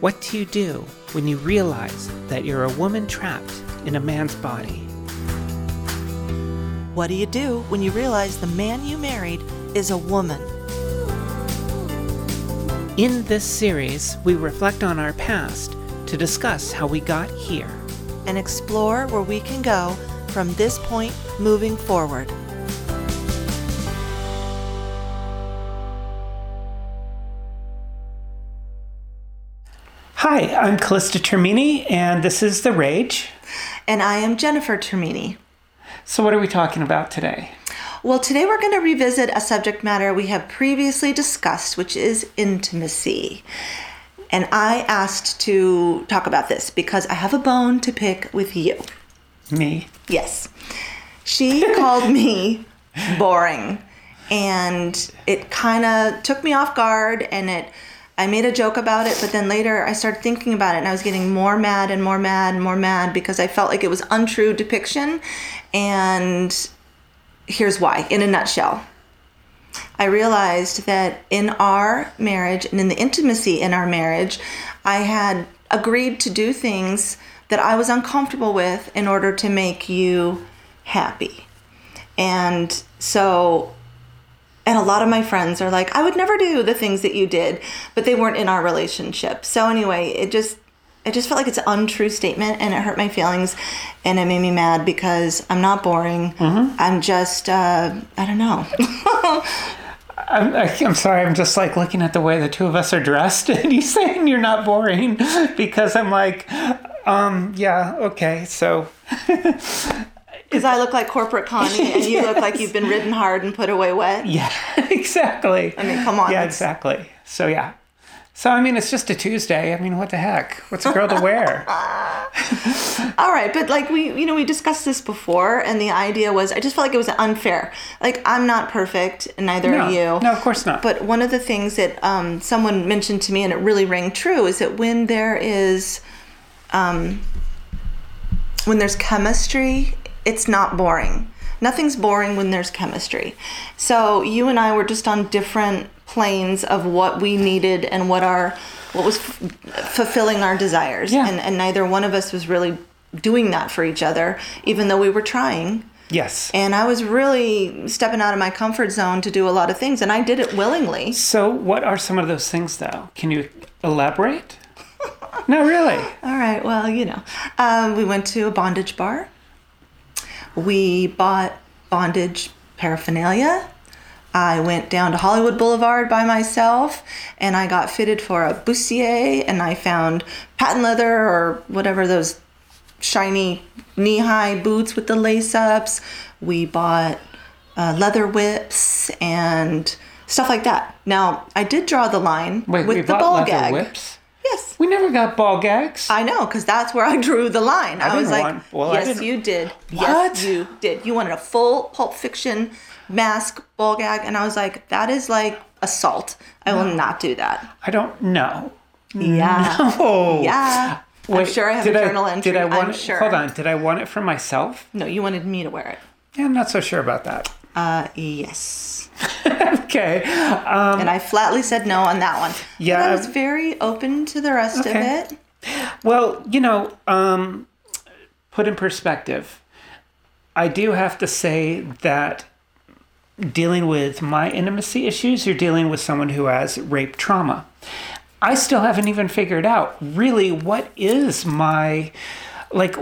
What do you do when you realize that you're a woman trapped in a man's body? What do you do when you realize the man you married is a woman? In this series, we reflect on our past to discuss how we got here. And explore where we can go from this point moving forward. Hi, I'm Calista Termini, and this is The Rage. And I am Jennifer Termini. So, what are we talking about today? Well, today we're going to revisit a subject matter we have previously discussed, which is intimacy. And I asked to talk about this because I have a bone to pick with you. Me? Yes. She called me boring. And it kind of took me off guard and it I made a joke about it, but then later I started thinking about it and I was getting more mad and more mad and more mad because I felt like it was untrue depiction. And here's why in a nutshell. I realized that in our marriage and in the intimacy in our marriage, I had agreed to do things that I was uncomfortable with in order to make you happy. And so and a lot of my friends are like, I would never do the things that you did, but they weren't in our relationship. So anyway, it just it just felt like it's an untrue statement and it hurt my feelings and it made me mad because I'm not boring. Mm-hmm. I'm just uh, I don't know. I'm, I'm sorry. I'm just like looking at the way the two of us are dressed, and you saying you're not boring because I'm like, um, yeah, okay. So Because I look like corporate Connie and you look like you've been ridden hard and put away wet. Yeah, exactly. I mean, come on. Yeah, exactly. So, yeah. So, I mean, it's just a Tuesday. I mean, what the heck? What's a girl to wear? All right, but like we, you know, we discussed this before, and the idea was I just felt like it was unfair. Like, I'm not perfect, and neither no, are you. No, of course not. But one of the things that um, someone mentioned to me, and it really rang true, is that when there is, um, when there's chemistry it's not boring. Nothing's boring when there's chemistry. So you and I were just on different planes of what we needed and what our what was f- fulfilling our desires. Yeah. And, and neither one of us was really doing that for each other, even though we were trying. Yes. And I was really stepping out of my comfort zone to do a lot of things, and I did it willingly. So, what are some of those things, though? Can you elaborate? no, really. All right. Well, you know, um, we went to a bondage bar. We bought bondage paraphernalia. I went down to Hollywood Boulevard by myself and I got fitted for a bustier and I found patent leather or whatever those shiny knee high boots with the lace ups. We bought uh, leather whips and stuff like that. Now, I did draw the line Wait, with the ball gag. whips? Yes. We never got ball gags. I know, because that's where I drew the line. I, didn't was like, want- well, yes, you did. What? Yes, you did. You wanted a full Pulp Fiction mask ball gag, and I was like, that is like assault. I will not do that. I don't know. Yeah. Oh. Yeah. I'm sure I have a journal entry. Did I want I'm it, sure. Hold on. Did I want it for myself? No, you wanted me to wear it. Yeah, I'm not so sure about that. Uh, yes. okay. Um, And I flatly said no on that one. Yeah, But I was very open to the rest Okay. of it. well, you know, um, put in perspective, I do have to say that dealing with my intimacy issues, you're dealing with someone who has rape trauma. I still haven't even figured out really what is my like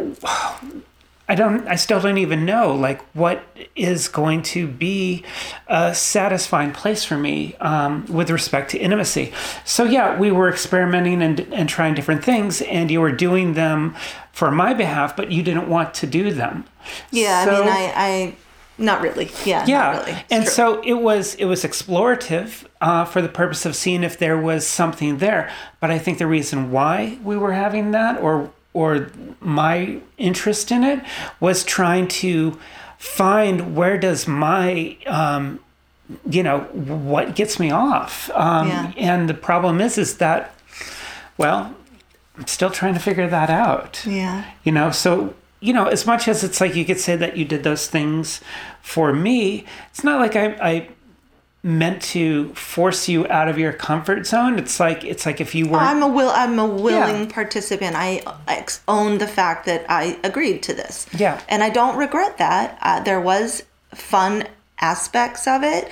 I don't I still don't even know like what is going to be a satisfying place for me um, with respect to intimacy. So yeah, we were experimenting and, and trying different things and you were doing them for my behalf, but you didn't want to do them. Yeah, So- I mean, I, I, not really. Yeah, yeah not really. And true. so it was it was explorative uh, for the purpose of seeing if there was something there but i think the reason why we were having that or or my interest in it was trying to find where does my um, you know what gets me off um, Yeah. and the problem is is that well i'm still trying to figure that out Yeah. you know so you know as much as it's like you could say that you did those things for me it's not like i i meant to force you out of your comfort zone. It's like it's like if you were I'm a will. I'm a willing Yeah. participant. I ex- own the fact that I agreed to this. Yeah. and I don't regret that. Uh, there was fun aspects of it,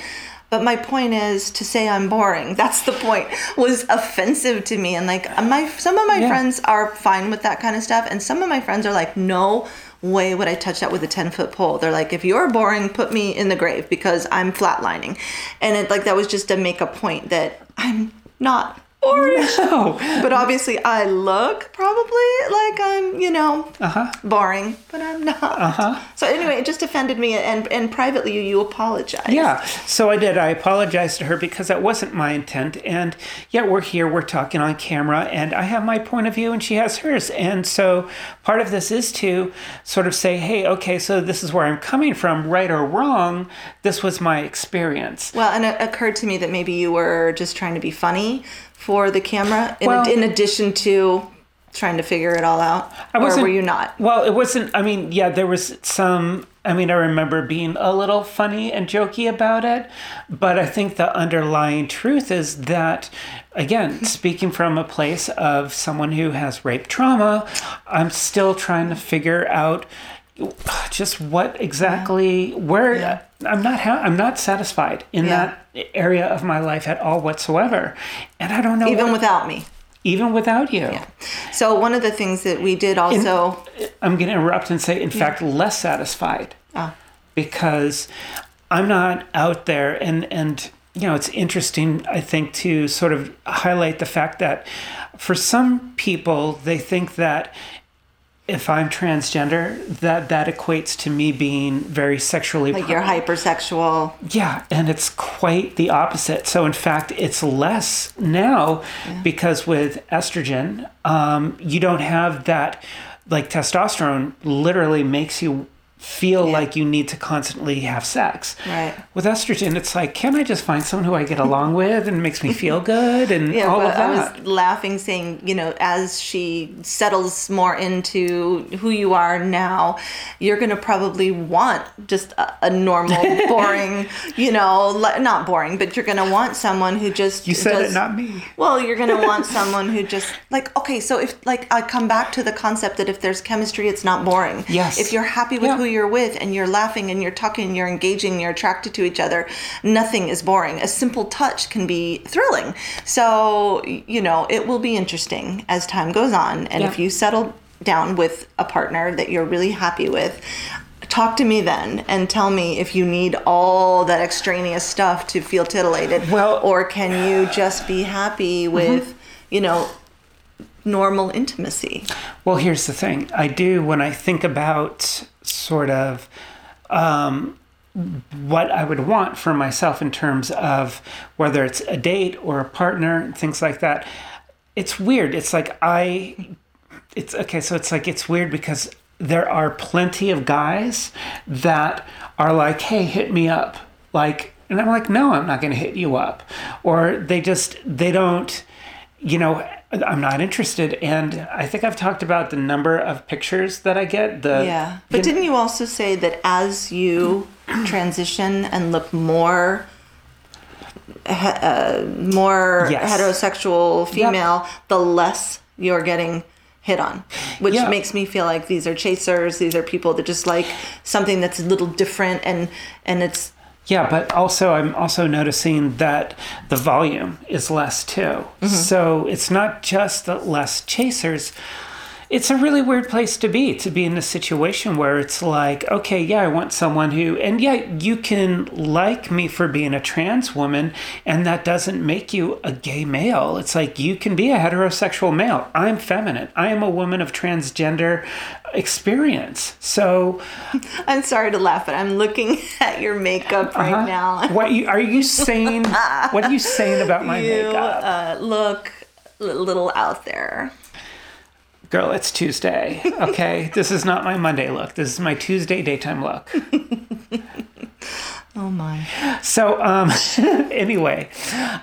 but my point is to say I'm boring. That's the point. Was offensive to me, and like my some of my Yeah. friends are fine with that kind of stuff, and some of my friends are like, no. Way would I touch that with a 10 foot pole? They're like, if you're boring, put me in the grave because I'm flatlining. And it like that was just to make a point that I'm not boring oh but obviously I look probably like I'm, you know, uh-huh boring, but I'm not. Uh-huh. So anyway, it just offended me, and and privately you, you apologize. Yeah, so I did. I apologized to her because that wasn't my intent. And yet we're here, we're talking on camera, and I have my point of view and she has hers. And so part of this is to sort of say, hey, okay, so this is where I'm coming from, right or wrong. This was my experience. Well, and it occurred to me that maybe you were just trying to be funny for the camera, in, Well- in addition to trying to figure it all out. I wasn't- were you not? Well, it wasn't. I mean, yeah, there was some. I mean, I remember being a little funny and jokey about it, but I think the underlying truth is that, again, speaking from a place of someone who has rape trauma, I'm still trying to figure out just what exactly where Yeah. I'm not ha- I'm not satisfied in Yeah. that area of my life at all whatsoever, and I don't know Even what- without me. even without you. Yeah. So one of the things that we did also. I'm going to interrupt and say, in fact, less satisfied Ah. because I'm not out there. And, and, you know, it's interesting, I think, to sort of highlight the fact that for some people, they think that if I'm transgender, that that equates to me being very sexually like you're hypersexual. yeah, and it's quite the opposite. So, in fact, it's less now because with estrogen, um, you don't have that. Like testosterone literally makes you feel Yeah. like you need to constantly have sex. Right. With estrogen, it's like, can I just find someone who I get along with and makes me feel good and Yeah, all but of I was laughing, saying, you know, as she settles more into who you are now, you're going to probably want just a, a normal, boring, you know, not boring, but you're going to want someone who just. you said does, it, not me. Well, you're going to want someone who just, like, okay, so if, like, I come back to the concept that if there's chemistry, it's not boring. Yes. If you're happy with Yeah. who you're with and you're laughing and you're talking, you're engaging, you're attracted to each other, nothing is boring. A simple touch can be thrilling. So, you know, it will be interesting as time goes on. And if you settle down with a partner that you're really happy with, talk to me then and tell me if you need all that extraneous stuff to feel titillated. Well- Mm-hmm. or can you just be happy with, you know, normal intimacy? Well, here's the thing. I do when I think about sort of um, what I would want for myself in terms of whether it's a date or a partner, things like that. It's weird. It's like I, it's okay. So it's like it's weird because there are plenty of guys that are like, "Hey, hit me up," like, and I'm like, "No, I'm not going to hit you up," or they just they don't you know, I'm not interested. And I think I've talked about the number of pictures that I get. The Yeah. But didn't you also say that as you transition and look more uh, more Yes. heterosexual female, the less you're getting hit on, which Yeah. makes me feel like these are chasers. These are people that just like something that's a little different, and and it's Yeah, but also I'm also noticing that the volume is less too. Mm-hmm. So it's not just the less chasers. It's a really weird place to be, to be in a situation where it's like, okay, yeah, I want someone who, and yeah, you can like me for being a trans woman, and that doesn't make you a gay male. It's like you can be a heterosexual male. I'm feminine. I am a woman of transgender experience. So, I'm sorry to laugh, but I'm looking at your makeup right uh-huh. now. what you, are you saying? what are you saying about my you makeup? uh, look a little out there. Girl, it's Tuesday. Okay, this is not my Monday look. This is my Tuesday daytime look. Oh my. So, um, anyway,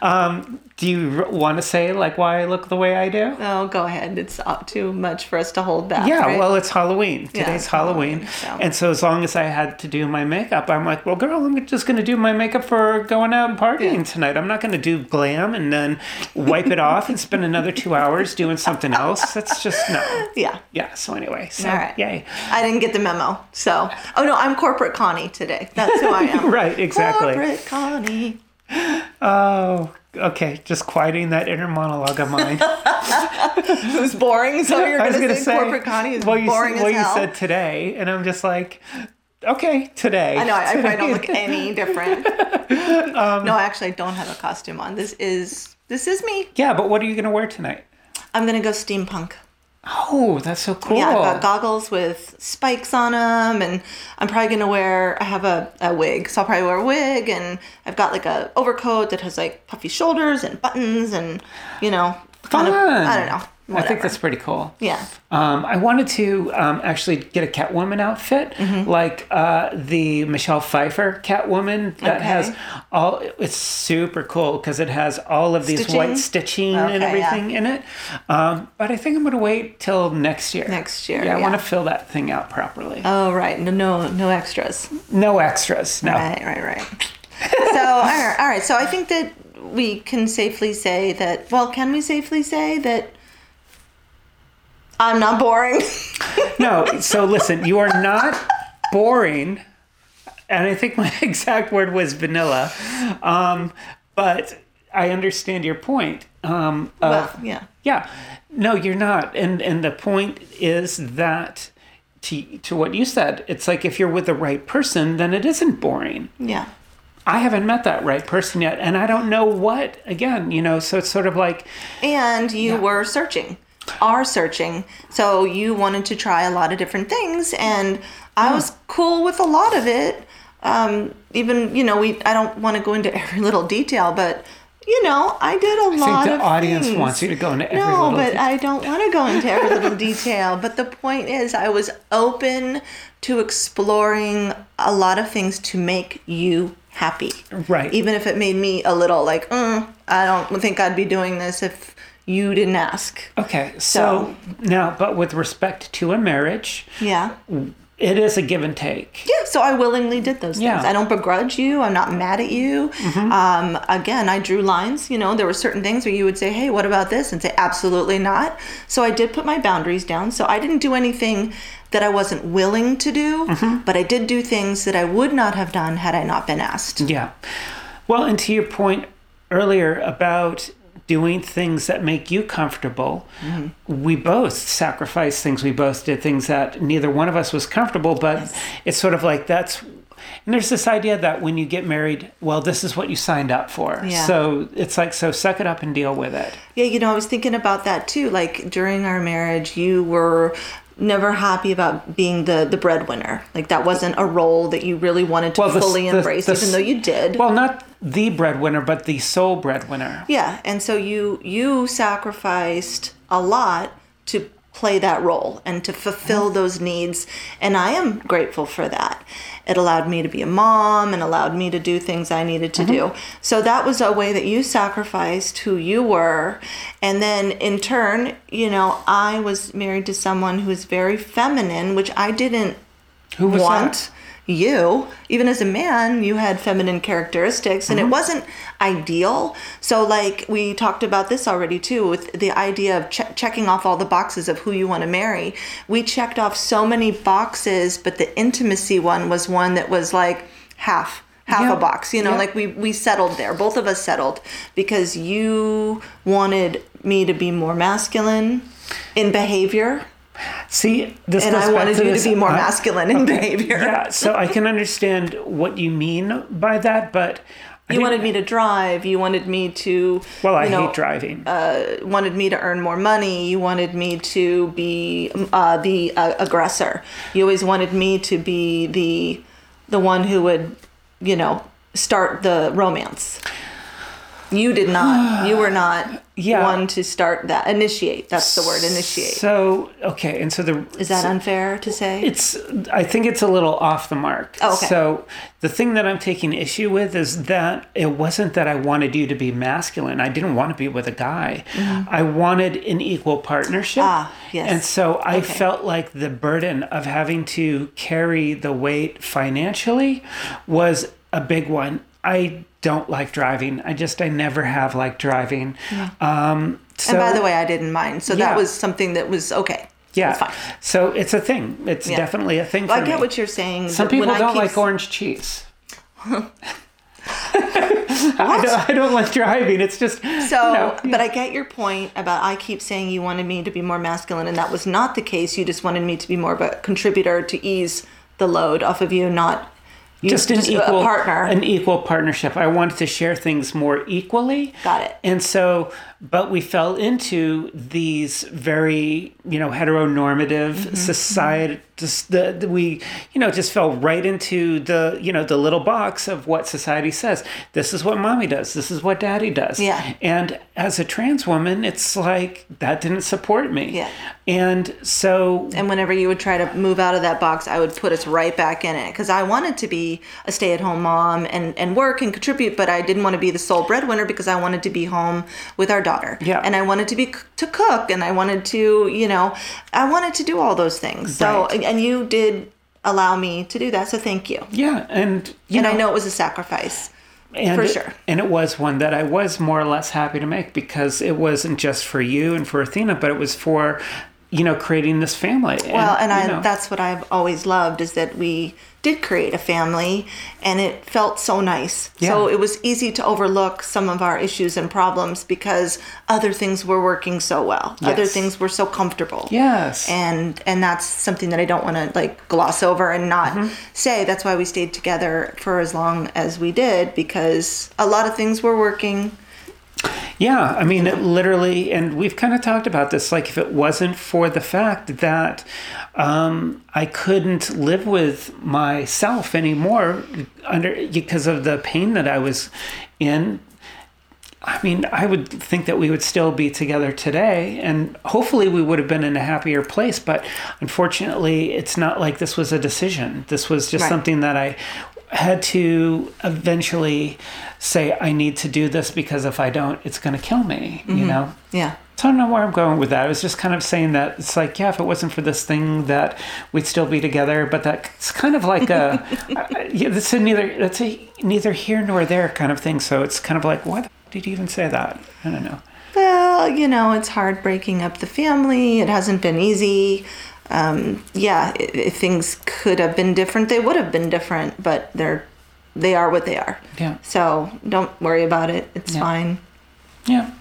um, Do you want to say like why I look the way I do? Oh, go ahead. It's uh, too much for us to hold back. Yeah, right? well, it's Halloween. Yeah, Today's it's Halloween. Halloween, so. And so, as long as I had to do my makeup, I'm like, well, girl, I'm just going to do my makeup for going out and partying Yeah. tonight. I'm not going to do glam and then wipe it off and spend another two hours doing something else. That's just no. yeah. Yeah, so anyway, so All right. yay. I didn't get the memo. So, oh no, I'm corporate Connie today. That's who I am. Right, exactly. Corporate Connie. Oh, okay. Just quieting that inner monologue of mine. Who's boring? So you're was going going to to say, corporate Connie is well, you, boring said, well, you said today, and I'm just like, okay, today. I know. I, I probably don't look any different. Um, no, actually, I don't have a costume on. This is this is me. Yeah, but what are you going to wear tonight? I'm gonna go steampunk. Oh, that's so cool. Yeah, I've got goggles with spikes on them, and I'm probably gonna wear. I have a, a wig, so I'll probably wear a wig, and I've got like a overcoat that has like puffy shoulders and buttons, and you know, kind of. I don't know. I think that's pretty cool. yeah. Um, I wanted to um, actually get a Catwoman outfit, Mm-hmm. like uh, the Michelle Pfeiffer Catwoman that Okay. has all. It's super cool because it has all of these Stitching? white stitching and Okay, yeah. everything in it. Um, but I think I'm going to wait till next year. Next year, Yeah, I want to fill that thing out properly. Oh right. No, no, no extras. no extras. No. Right, right, right. so all right, all right. So I think that we can safely say that. Well, can we safely say that? I'm not boring. No, so listen, you are not boring. And I think my exact word was vanilla. Um, but I understand your point. Um, of, well, yeah. yeah. No, you're not. And and the point is that to to what you said, it's like if you're with the right person, then it isn't boring. Yeah. I haven't met that right person yet, and I don't know what again, you know, so it's sort of like And you were searching, are searching. So you wanted to try a lot of different things, and I was cool with a lot of it. Um, even you know, we I don't want to go into every little detail, but you know, I did a I lot think of the audience things. wants you to go into every no, but detail. I don't want to go into every little detail. But the point is, I was open to exploring a lot of things to make you happy. Right. Even if it made me a little like, mm, I don't think I'd be doing this if you didn't ask. Okay, so, now, but with respect to a marriage, Yeah. it is a give and take. Yeah, so I willingly did those Yeah. things. I don't begrudge you. I'm not mad at you. Um, again, I drew lines. You know, there were certain things where you would say, "Hey, what about this?" and say, "Absolutely not." So I did put my boundaries down. So I didn't do anything that I wasn't willing to do, but I did do things that I would not have done had I not been asked. Yeah. Well, and to your point earlier about doing things that make you comfortable, mm-hmm. we both sacrificed things. We both did things that neither one of us was comfortable, but it's sort of like that's. And there's this idea that when you get married, well, this is what you signed up for. Yeah. So it's like, so suck it up and deal with it. Yeah, you know, I was thinking about that too. Like during our marriage, you were never happy about being the the breadwinner. Like that wasn't a role that you really wanted to Well, the- fully the- embrace, the- even though you did. Well, not the breadwinner, but the sole breadwinner. yeah, and so you you sacrificed a lot to play that role and to fulfill mm-hmm. those needs, and I am grateful for that. It allowed me to be a mom and allowed me to do things I needed to do. Mm-hmm. So that was a way that you sacrificed who you were. And then in turn, you know, I was married to someone who is very feminine, which I didn't Who was want that? You even as a man you had feminine characteristics and Mm-hmm. it wasn't ideal so like we talked about this already too with the idea of che- checking off all the boxes of who you want to marry we checked off so many boxes but the intimacy one was one that was like half half Yeah. a box you know Yeah. like we we settled there both of us settled because you wanted me to be more masculine in behavior See, this and I wanted to you this- to be more I- masculine in behavior. Yeah, so I can understand what you mean by that, but I You wanted me to drive. You wanted me to. Well, I you know, hate driving. Wanted me to earn more money. You wanted me to be uh, the uh, aggressor. You always wanted me to be the the one who would, you know, start the romance. You did not. You were not Yeah. one to start that. Initiate. That's the word. Initiate. So okay, and so the Is that unfair to say? It's. I think it's a little off the mark. Oh, okay. So the thing that I'm taking issue with is that it wasn't that I wanted you to be masculine. I didn't want to be with a guy. I wanted an equal partnership. Mm-hmm. Ah, yes. And so I Okay. felt like the burden of having to carry the weight financially was a big one. I don't like driving. I just I never have liked driving. Um, so, and by the way, I didn't mind. So Yeah. that was something that was okay. yeah. That's fine. So it's a thing. It's Yeah. definitely a thing. For I get me. what you're saying. Some people I don't like orange cheese. I, don't, I don't like driving. It's just So, but I get your point about I keep saying you wanted me to be more masculine, and that was not the case. You just wanted me to be more of a contributor to ease the load off of you, not just an a equal partner. an equal partnership. I wanted to share things more equally. Got it. And so, but we fell into these very you know heteronormative Mm-hmm, society. Just the, the we you know just fell right into the you know the little box of what society says. This is what mommy does. This is what daddy does. Yeah. And as a trans woman, it's like that didn't support me. Yeah. And so and whenever you would try to move out of that box, I would put us right back in it because I wanted to be a stay-at-home mom and and work and contribute, but I didn't want to be the sole breadwinner because I wanted to be home with our daughter. Yeah. And I wanted to be to cook and I wanted to, you know, I wanted to do all those things. So Right. and you did allow me to do that. So thank you. yeah, and and know, I know it was a sacrifice. and for it- sure. And it was one that I was more or less happy to make because it wasn't just for you and for Athena, but it was for you know creating this family. Well, and you I know, that's what I've always loved is that we did create a family and it felt so nice. yeah. So it was easy to overlook some of our issues and problems because other things were working so well. Other things were so comfortable. yes, And and that's something that I don't want to like gloss over and not Mm-hmm. say. That's why we stayed together for as long as we did because a lot of things were working. Yeah, I mean, it literally, and we've kind of talked about this. Like, if it wasn't for the fact that um, I couldn't live with myself anymore under because of the pain that I was in, I mean, I would think that we would still be together today, and hopefully we would have been in a happier place. But unfortunately, it's not like this was a decision. This was just Right. something that I had to eventually say, I need to do this because if I don't, it's going to kill me, you mm-hmm. know? Yeah. So I don't know where I'm going with that. I was just kind of saying that it's like, yeah, if it wasn't for this thing, that we'd still be together. But that's kind of like a, I- uh, yeah, that's a neither that's a neither here nor there kind of thing. So it's kind of like, why the f- did you even say that? I don't know. Well, you know, it's hard breaking up the family. It hasn't been easy. Um, yeah, if things could have been different, they would have been different, but they're they are what they are. Yeah. So don't worry about it. It's Yeah. fine. Yeah.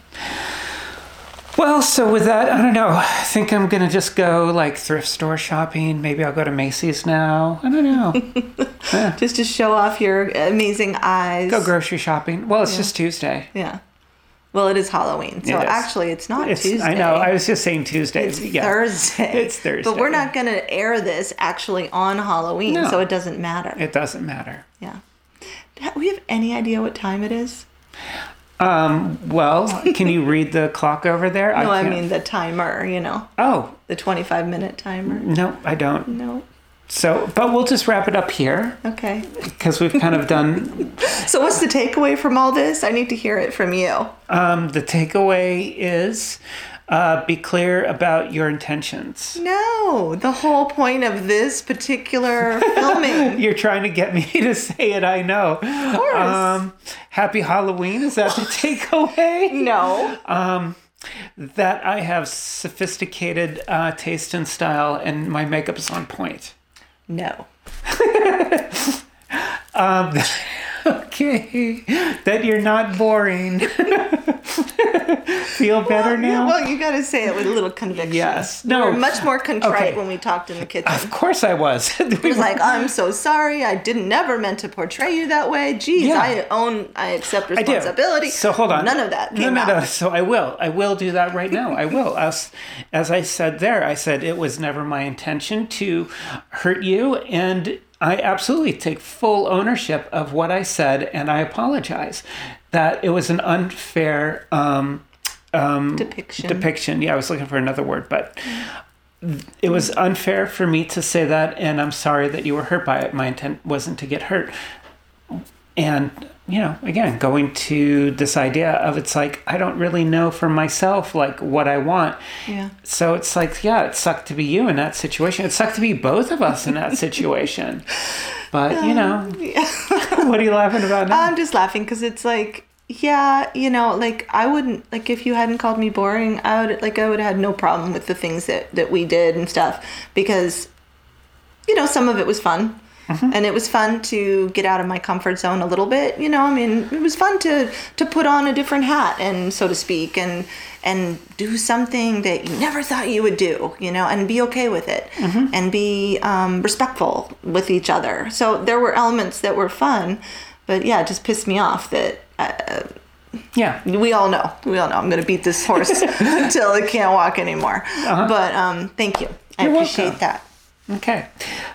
Well, so with that, I don't know. I think I'm gonna just go like thrift store shopping. Maybe I'll go to Macy's now. I don't know. yeah. Just to show off your amazing eyes. go grocery shopping. Well, it's just Tuesday. Yeah. Well, it is Halloween, so It is. actually, it's not It's, Tuesday. I know. I was just saying Tuesday. It's yeah. Thursday. It's Thursday. But we're not going to air this actually on Halloween, No. so it doesn't matter. It doesn't matter. yeah. Do we have any idea what time it is? Um, well, can you read the clock over there? No, I, can't- mean the timer, you know, Oh, the 25 minute timer. no, I don't. No. So, but we'll just wrap it up here Okay. because we've kind of done. So, what's the takeaway from all this? I need to hear it from you. Um, the takeaway is uh, be clear about your intentions. No, the whole point of this particular filming. You're trying to get me to say it, I know. Of course. Um, happy Halloween. Is that the takeaway? no. That I have sophisticated uh, taste and style and my makeup is on point. No. Um, okay. That you're not boring. Feel better now? Well, you got to say it with a little conviction. Yes. We No. were much more contrite Okay. when we talked in the kitchen. Of course I was. We was were- like, I'm so sorry. I didn't never meant to portray you that way. Geez, Yeah. I own, I accept responsibility. I. So hold on. None of that No, no, out. no. So I will. I will do that right now. I will. As, as I said there, I said it was never my intention to hurt you, and I absolutely take full ownership of what I said, and I apologize. That it was an unfair um, um, Depiction. Depiction. Yeah, I was looking for another word, but it was unfair for me to say that, and I'm sorry that you were hurt by it. My intent wasn't to get hurt. And, you know, again, going to this idea of it's like, I don't really know for myself, like, what I want. Yeah. So it's like, yeah, it sucked to be you in that situation. It sucked to be both of us in that situation. But, you um, know, what are you laughing about now? I'm just laughing because it's like, yeah, you know, like I wouldn't like if you hadn't called me boring, I would like I would have had no problem with the things that that we did and stuff because, you know, some of it was fun. And it was fun to get out of my comfort zone a little bit, you know. I mean, it was fun to to put on a different hat and so to speak, and and do something that you never thought you would do, you know, and be okay with it, and be um, respectful with each other. So there were elements that were fun, but yeah, it just pissed me off that uh, yeah. we all know. We all know. I'm going to beat this horse until it can't walk anymore. But um, thank you. I You're appreciate welcome. that. Okay.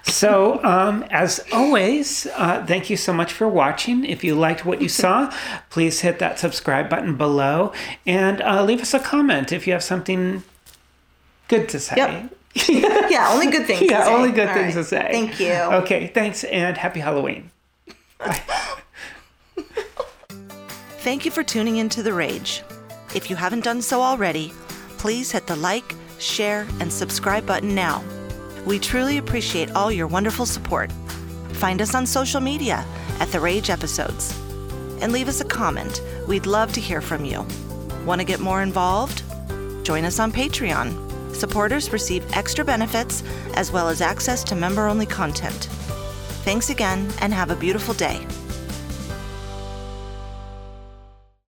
So, um, as always, uh, thank you so much for watching. If you liked what you saw, please hit that subscribe button below and uh, leave us a comment if you have something good to say. Yep. Yeah, only good things. to Yeah, say. only good All things right. to say. Thank you. Okay, thanks and happy Halloween. Thank you for tuning into The Rage. If you haven't done so already, please hit the like, share, and subscribe button now. We truly appreciate all your wonderful support. Find us on social media at The Rage Episodes. And leave us a comment. We'd love to hear from you. Want to get more involved? Join us on Patreon. Supporters receive extra benefits as well as access to member only content. Thanks again and have a beautiful day.